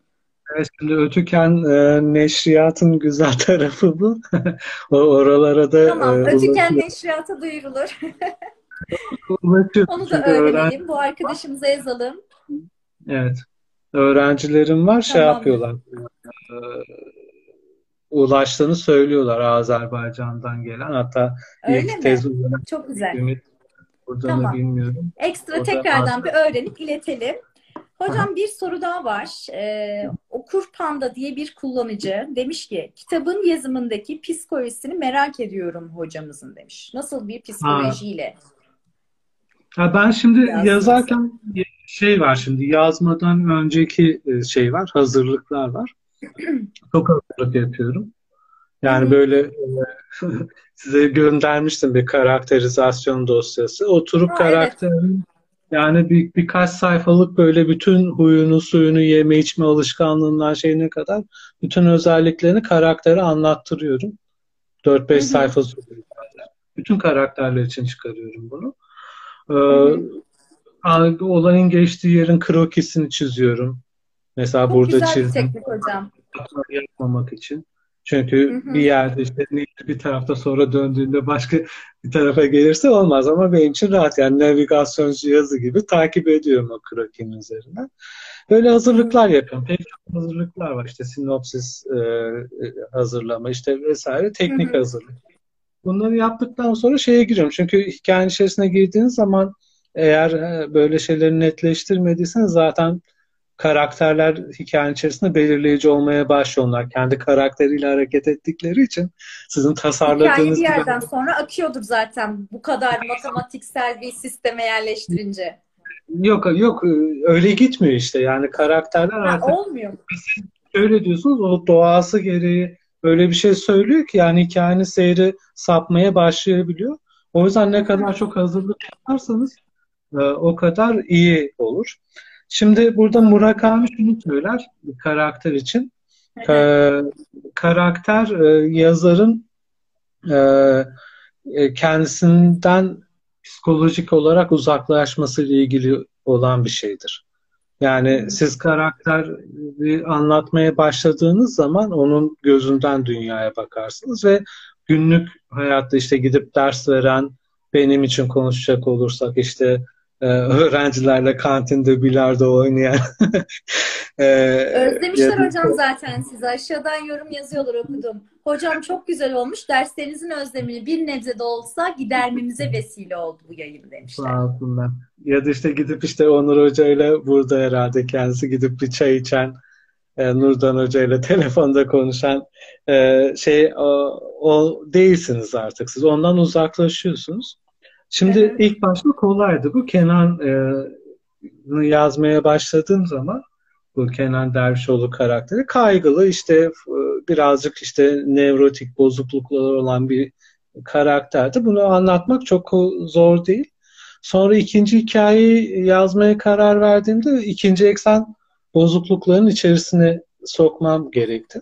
Evet, şimdi Ötüken e, Neşriyat'ın güzel tarafı bu. Oralara da Tamam, e, Ötüken Neşriyat'a duyurulur. Onu da öğrenelim. Öğren... Bu arkadaşımıza yazalım. Evet. Öğrencilerim var şey tamam. yapıyorlar. E, ulaştığını söylüyorlar Azerbaycan'dan gelen. Hatta Öyle ilk mi? tez Çok güzel. Ümit tamam. bilmiyorum. Ekstra o tekrardan bir öğrenip iletelim. Hocam bir soru daha var. Ee, Okur Panda diye bir kullanıcı demiş ki kitabın yazımındaki psikolojisini merak ediyorum hocamızın demiş. Nasıl bir psikolojiyle? Ha. ben şimdi Yazması. yazarken şey var şimdi yazmadan önceki e, şey var hazırlıklar var. Çok hazırlık yapıyorum. Yani böyle e, size göndermiştim bir karakterizasyon dosyası. Oturup ha, karakterin evet. Yani bir, birkaç sayfalık böyle bütün huyunu, suyunu, yeme içme alışkanlığından şeyine kadar bütün özelliklerini karaktere anlattırıyorum. 4-5 sayfa sürüyor. Bütün karakterler için çıkarıyorum bunu. Ee, olayın geçtiği yerin krokisini çiziyorum. Mesela Çok burada güzel çizdim. teknik hocam. Yapmamak için. Çünkü hı hı. bir yerde işte bir tarafta sonra döndüğünde başka bir tarafa gelirse olmaz ama benim için rahat yani navigasyon cihazı gibi takip ediyorum o krokinin üzerinden. Böyle hazırlıklar yapıyorum. Pek çok hazırlıklar var. İşte sinopsis e, e hazırlama işte vesaire teknik hı hı. hazırlık. Bunları yaptıktan sonra şeye giriyorum. Çünkü hikayenin içerisine girdiğiniz zaman eğer e, böyle şeyleri netleştirmediyseniz zaten karakterler hikayenin içerisinde belirleyici olmaya başlıyorlar. Kendi karakteriyle hareket ettikleri için sizin tasarladığınız... Hikaye bir yerden gibi... sonra akıyordur zaten bu kadar matematiksel bir sisteme yerleştirince. Yok yok öyle gitmiyor işte yani karakterler ha, artık... Olmuyor. Siz şöyle diyorsunuz o doğası gereği öyle bir şey söylüyor ki yani hikayenin seyri sapmaya başlayabiliyor. O yüzden ne kadar çok hazırlık yaparsanız e, o kadar iyi olur. Şimdi burada Murakami şunu söyler bir karakter için. Ee, karakter e, yazarın e, e, kendisinden psikolojik olarak uzaklaşması ile ilgili olan bir şeydir. Yani siz karakteri anlatmaya başladığınız zaman onun gözünden dünyaya bakarsınız ve günlük hayatta işte gidip ders veren benim için konuşacak olursak işte e, öğrencilerle kantinde bilardo oynayan. e, Özlemişler hocam zaten size. Aşağıdan yorum yazıyorlar okudum. Hocam çok güzel olmuş. Derslerinizin özlemini bir nebze de olsa gidermemize vesile oldu bu yayın demişler. Sağ olsunlar. Ya da işte gidip işte Onur Hoca ile burada herhalde kendisi gidip bir çay içen e, Nurdan Hoca ile telefonda konuşan e, şey o, o değilsiniz artık. Siz ondan uzaklaşıyorsunuz. Şimdi evet. ilk başta kolaydı. Bu Kenan e, yazmaya başladığım zaman bu Kenan Dervişoğlu karakteri kaygılı işte e, birazcık işte nevrotik bozuklukları olan bir karakterdi. Bunu anlatmak çok zor değil. Sonra ikinci hikayeyi yazmaya karar verdiğimde ikinci eksen bozuklukların içerisine sokmam gerekti.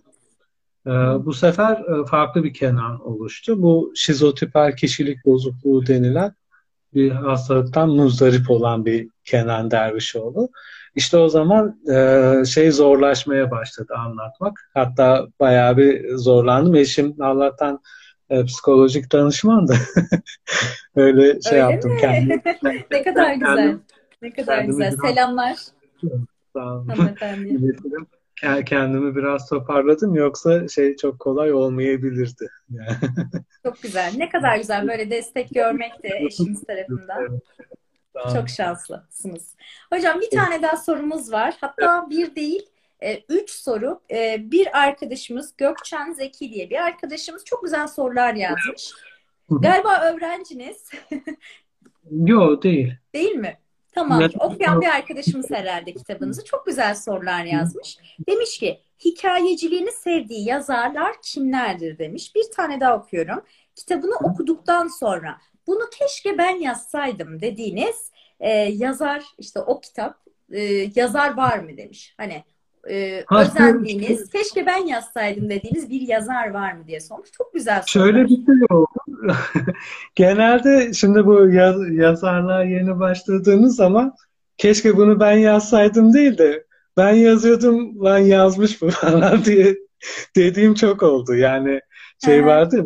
Ee, bu sefer e, farklı bir Kenan oluştu. Bu şizotipal kişilik bozukluğu denilen bir hastalıktan muzdarip olan bir Kenan Dervişoğlu. İşte o zaman e, şey zorlaşmaya başladı anlatmak. Hatta bayağı bir zorlandım. Eşim Allah'tan e, psikolojik danışman da öyle şey Öyle yaptım. Mi? Kendim, ne kadar güzel. Kendim, ne kadar güzel. Selamlar. Sağ olun. Hanımefendi. Kendimi biraz toparladım yoksa şey çok kolay olmayabilirdi. çok güzel. Ne kadar güzel böyle destek görmek de eşiniz tarafından. Çok şanslısınız. Hocam bir tane daha sorumuz var. Hatta bir değil, e, üç soru. E, bir arkadaşımız Gökçen Zeki diye bir arkadaşımız çok güzel sorular yazmış. Galiba öğrenciniz. Yok değil. Değil mi? Tamam. Okuyan bir arkadaşımız herhalde kitabınızı. Çok güzel sorular yazmış. Demiş ki hikayeciliğini sevdiği yazarlar kimlerdir demiş. Bir tane daha okuyorum. Kitabını okuduktan sonra bunu keşke ben yazsaydım dediğiniz e, yazar işte o kitap e, yazar var mı demiş. Hani e, özendiğiniz, keşke ben yazsaydım dediğiniz bir yazar var mı diye sormuş. Çok güzel sorular. Şöyle bir şey oldu. Genelde şimdi bu yaz, yazarlığa yeni başladığınız zaman keşke bunu ben yazsaydım değil de ben yazıyordum lan yazmış bu falan diye dediğim çok oldu. Yani şey vardı ya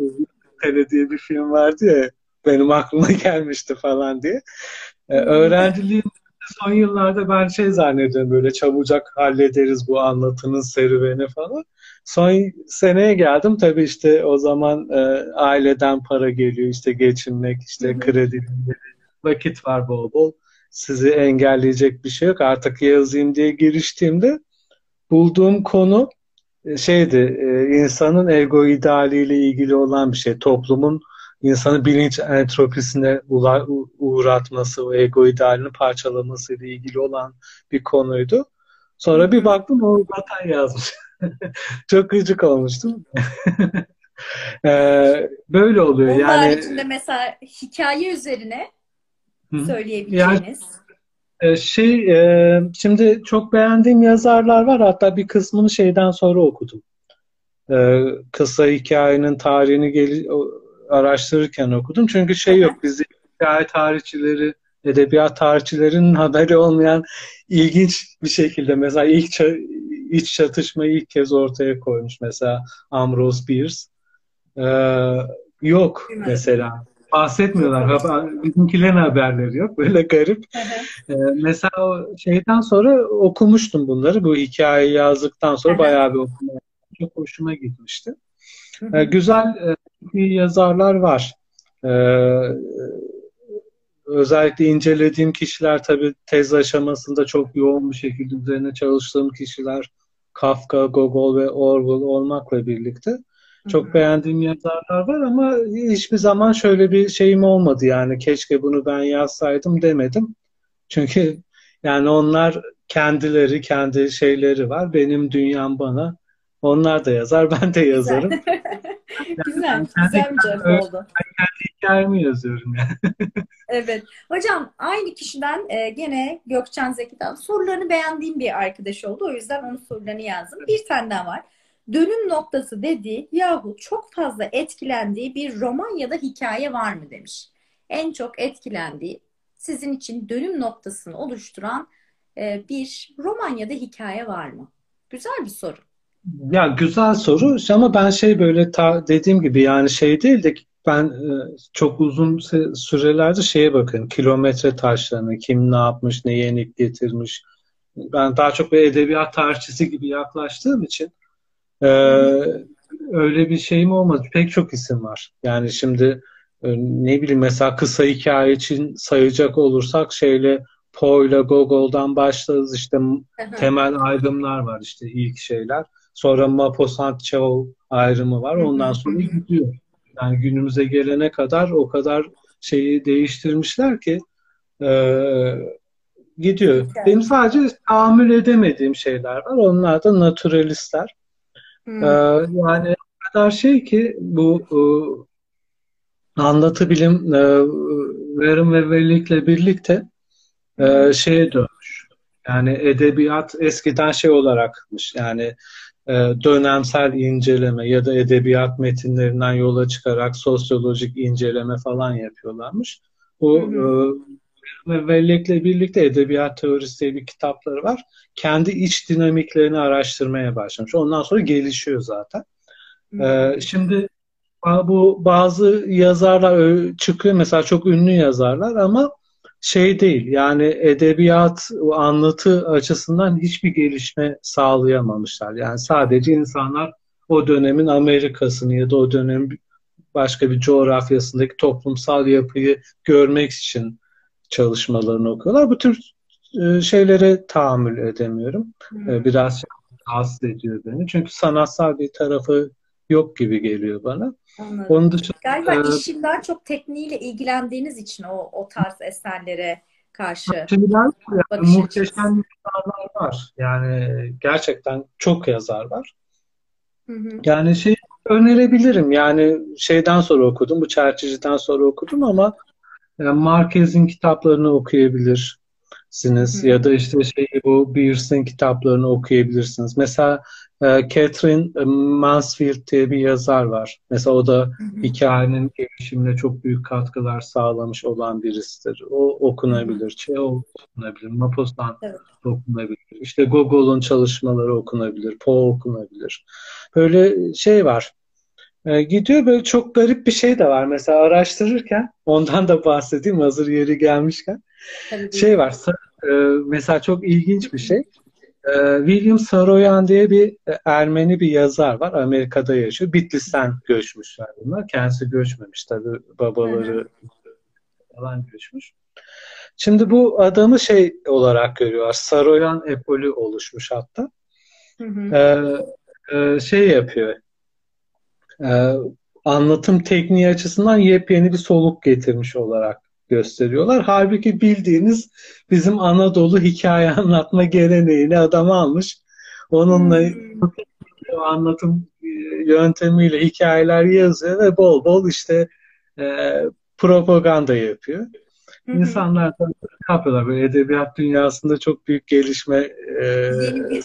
Tele diye bir film vardı ya benim aklıma gelmişti falan diye. Ee, öğrenciliğim son yıllarda ben şey zannediyorum böyle çabucak hallederiz bu anlatının serüveni falan. Son seneye geldim. Tabii işte o zaman e, aileden para geliyor. İşte geçinmek işte kredi vakit var bol bol. Sizi engelleyecek bir şey yok. Artık yazayım diye giriştiğimde bulduğum konu e, şeydi e, insanın ego idealiyle ilgili olan bir şey. Toplumun insanı bilinç entropisine uğratması, o ego idealini parçalaması ile ilgili olan bir konuydu. Sonra bir baktım o zaten yazmış. Çok gıcık olmuştum. ee, böyle oluyor. Onun yani haricinde mesela hikaye üzerine söyleyebileceğiniz. Yani, e, şey, e, şimdi çok beğendiğim yazarlar var. Hatta bir kısmını şeyden sonra okudum. E, kısa hikayenin tarihini gel araştırırken okudum. Çünkü şey yok biz hikaye tarihçileri, edebiyat tarihçilerinin haberi olmayan ilginç bir şekilde mesela ilk iç çatışmayı ilk kez ortaya koymuş mesela Ambrose Bierce. Ee, yok mesela. Bahsetmiyorlar. Haber, bizimkilerin haberleri yok. Böyle garip. ee, mesela şeyden sonra okumuştum bunları. Bu hikayeyi yazdıktan sonra bayağı bir okumaya çok hoşuma gitmişti. Ee, güzel e, yazarlar var. Ee, özellikle incelediğim kişiler tabii tez aşamasında çok yoğun bir şekilde üzerine çalıştığım kişiler Kafka, Gogol ve Orwell olmakla birlikte çok Hı-hı. beğendiğim yazarlar var ama hiçbir zaman şöyle bir şeyim olmadı yani keşke bunu ben yazsaydım demedim. Çünkü yani onlar kendileri, kendi şeyleri var. Benim dünyam bana. Onlar da yazar, ben de yazarım. güzel, güzel bir cevap oldu. Ben kendi hikayemi yazıyorum yani. evet. Hocam aynı kişiden e, gene Gökçen Zeki'den sorularını beğendiğim bir arkadaş oldu. O yüzden onun sorularını yazdım. Bir tane daha var. Dönüm noktası dediği yahu çok fazla etkilendiği bir roman ya da hikaye var mı demiş. En çok etkilendiği sizin için dönüm noktasını oluşturan e, bir roman ya da hikaye var mı? Güzel bir soru. Ya güzel soru. Ama ben şey böyle ta, dediğim gibi yani şey değil de ben e, çok uzun sürelerde şeye bakın kilometre taşlarını kim ne yapmış ne yenik getirmiş. Ben daha çok bir edebiyat tarihçisi gibi yaklaştığım için e, öyle bir şeyim olmadı. Pek çok isim var. Yani şimdi e, ne bileyim mesela kısa hikaye için sayacak olursak şeyle Poe'la Gogol'dan başlarız. İşte temel ayrımlar var işte ilk şeyler Sonra Maposant Chao ayrımı var. Ondan sonra gidiyor. Yani günümüze gelene kadar o kadar şeyi değiştirmişler ki e, gidiyor. Benim sadece tahammül edemediğim şeyler var. Onlar da naturalistler. Hmm. E, yani kadar şey ki bu e, anlatı bilim e, verim ve verilikle birlikte e, şeye dönmüş. Yani edebiyat eskiden şey olarakmış. Yani dönemsel inceleme ya da edebiyat metinlerinden yola çıkarak sosyolojik inceleme falan yapıyorlarmış. Bu e, bellekle birlikte edebiyat teorisi diye bir kitapları var. Kendi iç dinamiklerini araştırmaya başlamış. Ondan sonra gelişiyor zaten. Hı hı. E, şimdi bu bazı yazarlar çıkıyor mesela çok ünlü yazarlar ama şey değil yani edebiyat anlatı açısından hiçbir gelişme sağlayamamışlar. Yani sadece insanlar o dönemin Amerika'sını ya da o dönem başka bir coğrafyasındaki toplumsal yapıyı görmek için çalışmalarını okuyorlar. Bu tür e, şeylere tahammül edemiyorum. Hmm. Biraz rahatsız ediyor beni. Çünkü sanatsal bir tarafı yok gibi geliyor bana. Anladım. Onun dışında, Galiba e, işin daha çok tekniğiyle ilgilendiğiniz için o, o tarz eserlere karşı şeyler, yani, muhteşem yazarlar var. Yani gerçekten çok yazar var. Hı hı. Yani şey önerebilirim. Yani şeyden sonra okudum, bu çerçeciden sonra okudum ama yani Marquez'in kitaplarını okuyabilir siniz ya da işte şey bu Beers'in kitaplarını okuyabilirsiniz. Mesela e, Catherine Mansfield diye bir yazar var. Mesela o da hikayenin gelişimine çok büyük katkılar sağlamış olan birisidir. O okunabilir. Çehov okunabilir. Maupassant evet. okunabilir. İşte Gogol'un çalışmaları okunabilir. Poe okunabilir. Böyle şey var. E, gidiyor böyle çok garip bir şey de var. Mesela araştırırken ondan da bahsedeyim hazır yeri gelmişken. Tabii şey var. E, mesela çok ilginç bir şey. E, William Saroyan diye bir e, Ermeni bir yazar var. Amerika'da yaşıyor. Bitlis'ten göçmüşler bunlar. Kendisi göçmemiş tabii. Babaları falan göçmüş. Şimdi bu adamı şey olarak görüyorlar. Saroyan epolü oluşmuş hatta. Hı hı. Ee, e, şey yapıyor. Ee, anlatım tekniği açısından yepyeni bir soluk getirmiş olarak gösteriyorlar. Halbuki bildiğiniz bizim Anadolu hikaye anlatma geleneğini adam almış. Onunla hmm. anlatım e, yöntemiyle hikayeler yazıyor ve bol bol işte e, propaganda yapıyor. İnsanlar da yapıyorlar. Böyle edebiyat dünyasında çok büyük gelişme e, Yeni,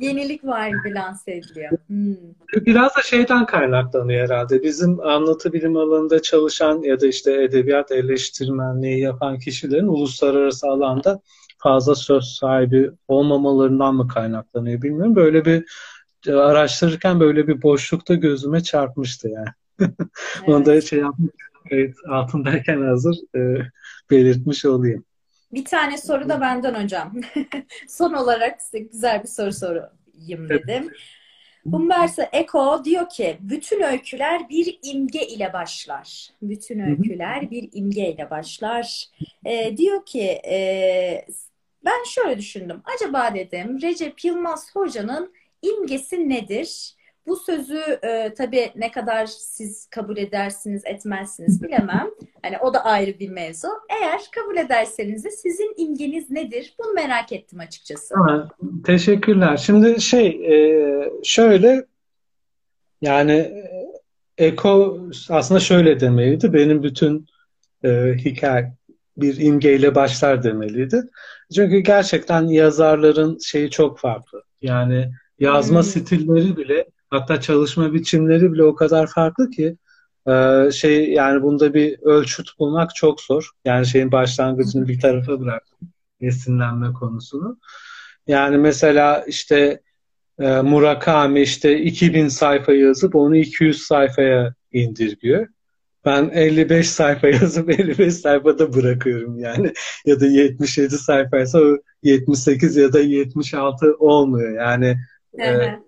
Yenilik var gibi lanse ediliyor. Hmm. Biraz da şeyden kaynaklanıyor herhalde. Bizim anlatı bilim alanında çalışan ya da işte edebiyat eleştirmenliği yapan kişilerin uluslararası alanda fazla söz sahibi olmamalarından mı kaynaklanıyor bilmiyorum. Böyle bir araştırırken böyle bir boşlukta gözüme çarpmıştı yani. Evet. Onu da şey yapmış, evet, altındayken hazır e, belirtmiş olayım. Bir tane soru da benden hocam. Son olarak size güzel bir soru sorayım dedim. Humberto Eco diyor ki bütün öyküler bir imge ile başlar. Bütün öyküler bir imge ile başlar. E, diyor ki e, ben şöyle düşündüm. Acaba dedim Recep Yılmaz Hoca'nın imgesi nedir? Bu sözü e, tabii ne kadar siz kabul edersiniz, etmezsiniz bilemem. Hani o da ayrı bir mevzu. Eğer kabul ederseniz de sizin imgeniz nedir? Bunu merak ettim açıkçası. Ha, teşekkürler. Şimdi şey e, şöyle yani e, Eko aslında şöyle demeliydi. Benim bütün e, hikaye bir imgeyle başlar demeliydi. Çünkü gerçekten yazarların şeyi çok farklı. Yani yazma hmm. stilleri bile Hatta çalışma biçimleri bile o kadar farklı ki e, şey yani bunda bir ölçüt bulmak çok zor. Yani şeyin başlangıcını bir tarafa bıraktım. Esinlenme konusunu. Yani mesela işte e, Murakami işte 2000 sayfa yazıp onu 200 sayfaya indirgiyor. Ben 55 sayfa yazıp 55 sayfada bırakıyorum yani. ya da 77 sayfaysa o 78 ya da 76 olmuyor. Yani e,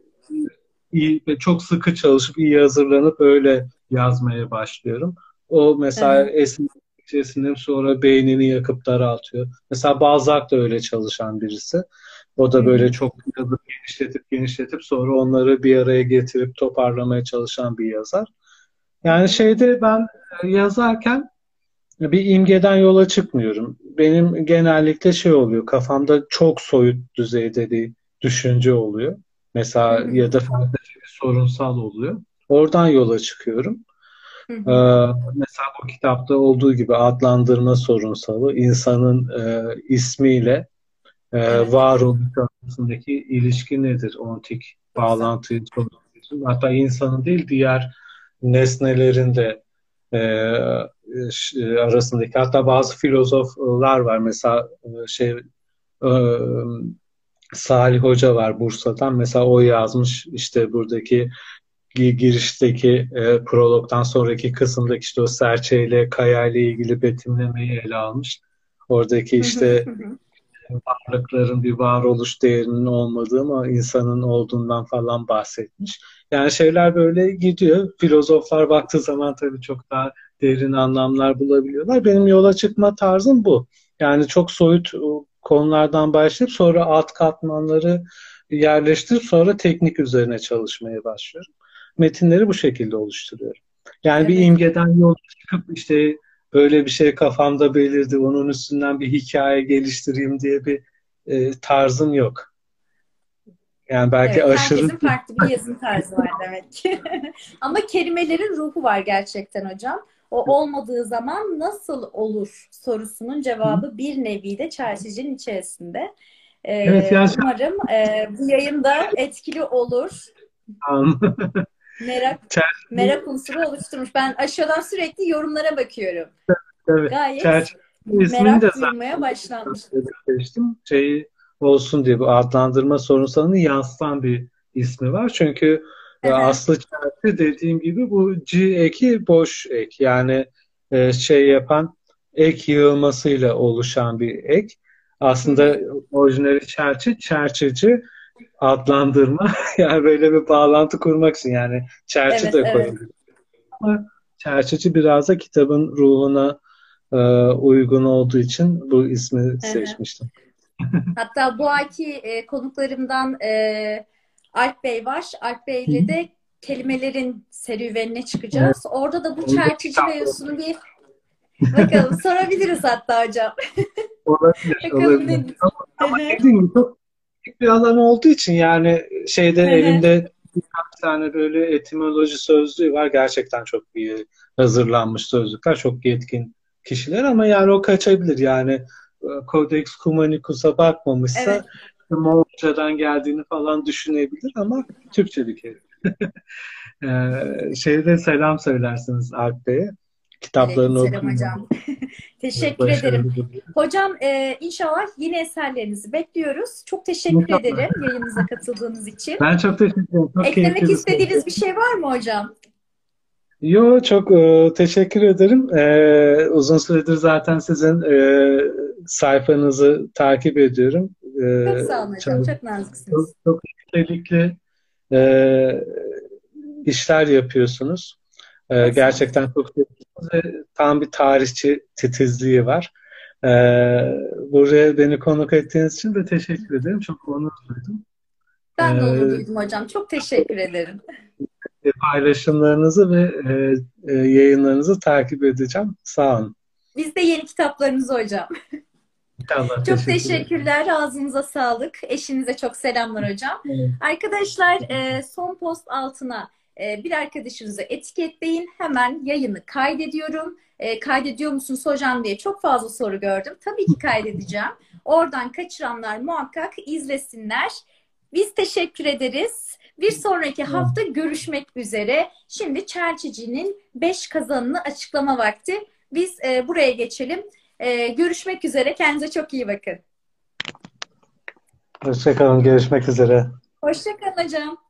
iyi ve çok sıkı çalışıp iyi hazırlanıp öyle yazmaya başlıyorum. O mesela evet. esin içerisinde sonra beynini yakıp daraltıyor. Mesela Balzac da öyle çalışan birisi. O da böyle çok yazıp genişletip genişletip sonra onları bir araya getirip toparlamaya çalışan bir yazar. Yani şeyde ben yazarken bir imgeden yola çıkmıyorum. Benim genellikle şey oluyor, kafamda çok soyut düzeyde bir düşünce oluyor. Mesela ya da farklı sorunsal oluyor. Oradan yola çıkıyorum. Hı hı. Ee, mesela bu kitapta olduğu gibi adlandırma sorunsalı insanın e, ismiyle e, evet. varoluş arasındaki ilişki nedir? Ontik bağlantıyı soruyorsun. Hatta insanın değil diğer nesnelerin de e, e, arasındaki hatta bazı filozoflar var mesela e, şey e, Salih Hoca var Bursa'dan. Mesela o yazmış işte buradaki girişteki e, prologdan sonraki kısımdaki işte o serçeyle kayayla ilgili betimlemeyi ele almış. Oradaki işte varlıkların bir varoluş değerinin olmadığı ama insanın olduğundan falan bahsetmiş. Yani şeyler böyle gidiyor. Filozoflar baktığı zaman tabii çok daha derin anlamlar bulabiliyorlar. Benim yola çıkma tarzım bu. Yani çok soyut konulardan başlayıp sonra alt katmanları yerleştirip sonra teknik üzerine çalışmaya başlıyorum. Metinleri bu şekilde oluşturuyorum. Yani evet. bir imgeden yola çıkıp işte böyle bir şey kafamda belirdi, onun üstünden bir hikaye geliştireyim diye bir e, tarzım yok. Yani belki evet, aşırı... Herkesin farklı bir yazım tarzı var demek ki. Ama kelimelerin ruhu var gerçekten hocam. O olmadığı zaman nasıl olur sorusunun cevabı bir nevi de çerçevenin içerisinde. Ee, evet, yani... Umarım e, bu yayında etkili olur. merak merak unsuru oluşturmuş. Ben aşağıdan sürekli yorumlara bakıyorum. Evet, Gayet merak de duymaya başlanmış. Şeyi olsun diye bu adlandırma sorunsalını yansıtan bir ismi var. Çünkü evet. aslı çarpı dediğim gibi bu G eki boş ek. Yani e, şey yapan ek yığılmasıyla oluşan bir ek. Aslında orijinali çerçi, çerçeci adlandırma. yani böyle bir bağlantı kurmak için yani çerçi evet, de evet. koyabilir. Ama çerçeci biraz da kitabın ruhuna e, uygun olduğu için bu ismi evet. seçmiştim. Hatta bu ayki e, konuklarımdan e, Alp Bey var. Alp Bey ile de kelimelerin serüvenine çıkacağız. Evet. Orada da bu çerçeci mevzusunu bir bakalım sorabiliriz hatta hocam. Olabilir. olabilir. Ama, ama dediğim çok küçük bir alan olduğu için yani şeyde elimde birkaç tane böyle etimoloji sözlüğü var. Gerçekten çok iyi hazırlanmış sözlükler. Çok yetkin kişiler ama yani o kaçabilir. Yani Codex Cumanicus'a bakmamışsa evet. Moğolcadan geldiğini falan düşünebilir ama Türkçe bir kelime. ee, şeyde selam söylersiniz Alp Bey'e. Kitaplarını evet, Selam hocam. teşekkür Başarılı ederim. Hocam e, inşallah yeni eserlerinizi bekliyoruz. Çok teşekkür İnşallah. ederim yayınımıza katıldığınız için. Ben çok teşekkür ederim. Çok Eklemek istediğiniz bir şey var mı hocam? Yo çok e, teşekkür ederim. E, uzun süredir zaten sizin e, sayfanızı takip ediyorum. E, çok sağ olun hocam. Çok, naziksiniz. Çok, çok nitelikli e, işler yapıyorsunuz. E, gerçekten çok ve tam bir tarihçi titizliği var. E, buraya beni konuk ettiğiniz için de teşekkür ederim. Çok onur duydum. Ben de onur duydum hocam. Çok teşekkür ederim paylaşımlarınızı ve e, e, yayınlarınızı takip edeceğim. Sağ olun. Biz de yeni kitaplarınızı hocam. İnşallah, çok teşekkür teşekkürler. Ağzınıza sağlık. Eşinize çok selamlar hocam. Evet. Arkadaşlar e, son post altına e, bir arkadaşınızı etiketleyin. Hemen yayını kaydediyorum. E, kaydediyor musunuz hocam diye çok fazla soru gördüm. Tabii ki kaydedeceğim. Oradan kaçıranlar muhakkak izlesinler. Biz teşekkür ederiz. Bir sonraki hafta görüşmek üzere. Şimdi Çerçici'nin 5 kazanını açıklama vakti. Biz buraya geçelim. E, görüşmek üzere. Kendinize çok iyi bakın. Hoşçakalın. Görüşmek üzere. Hoşçakalın hocam.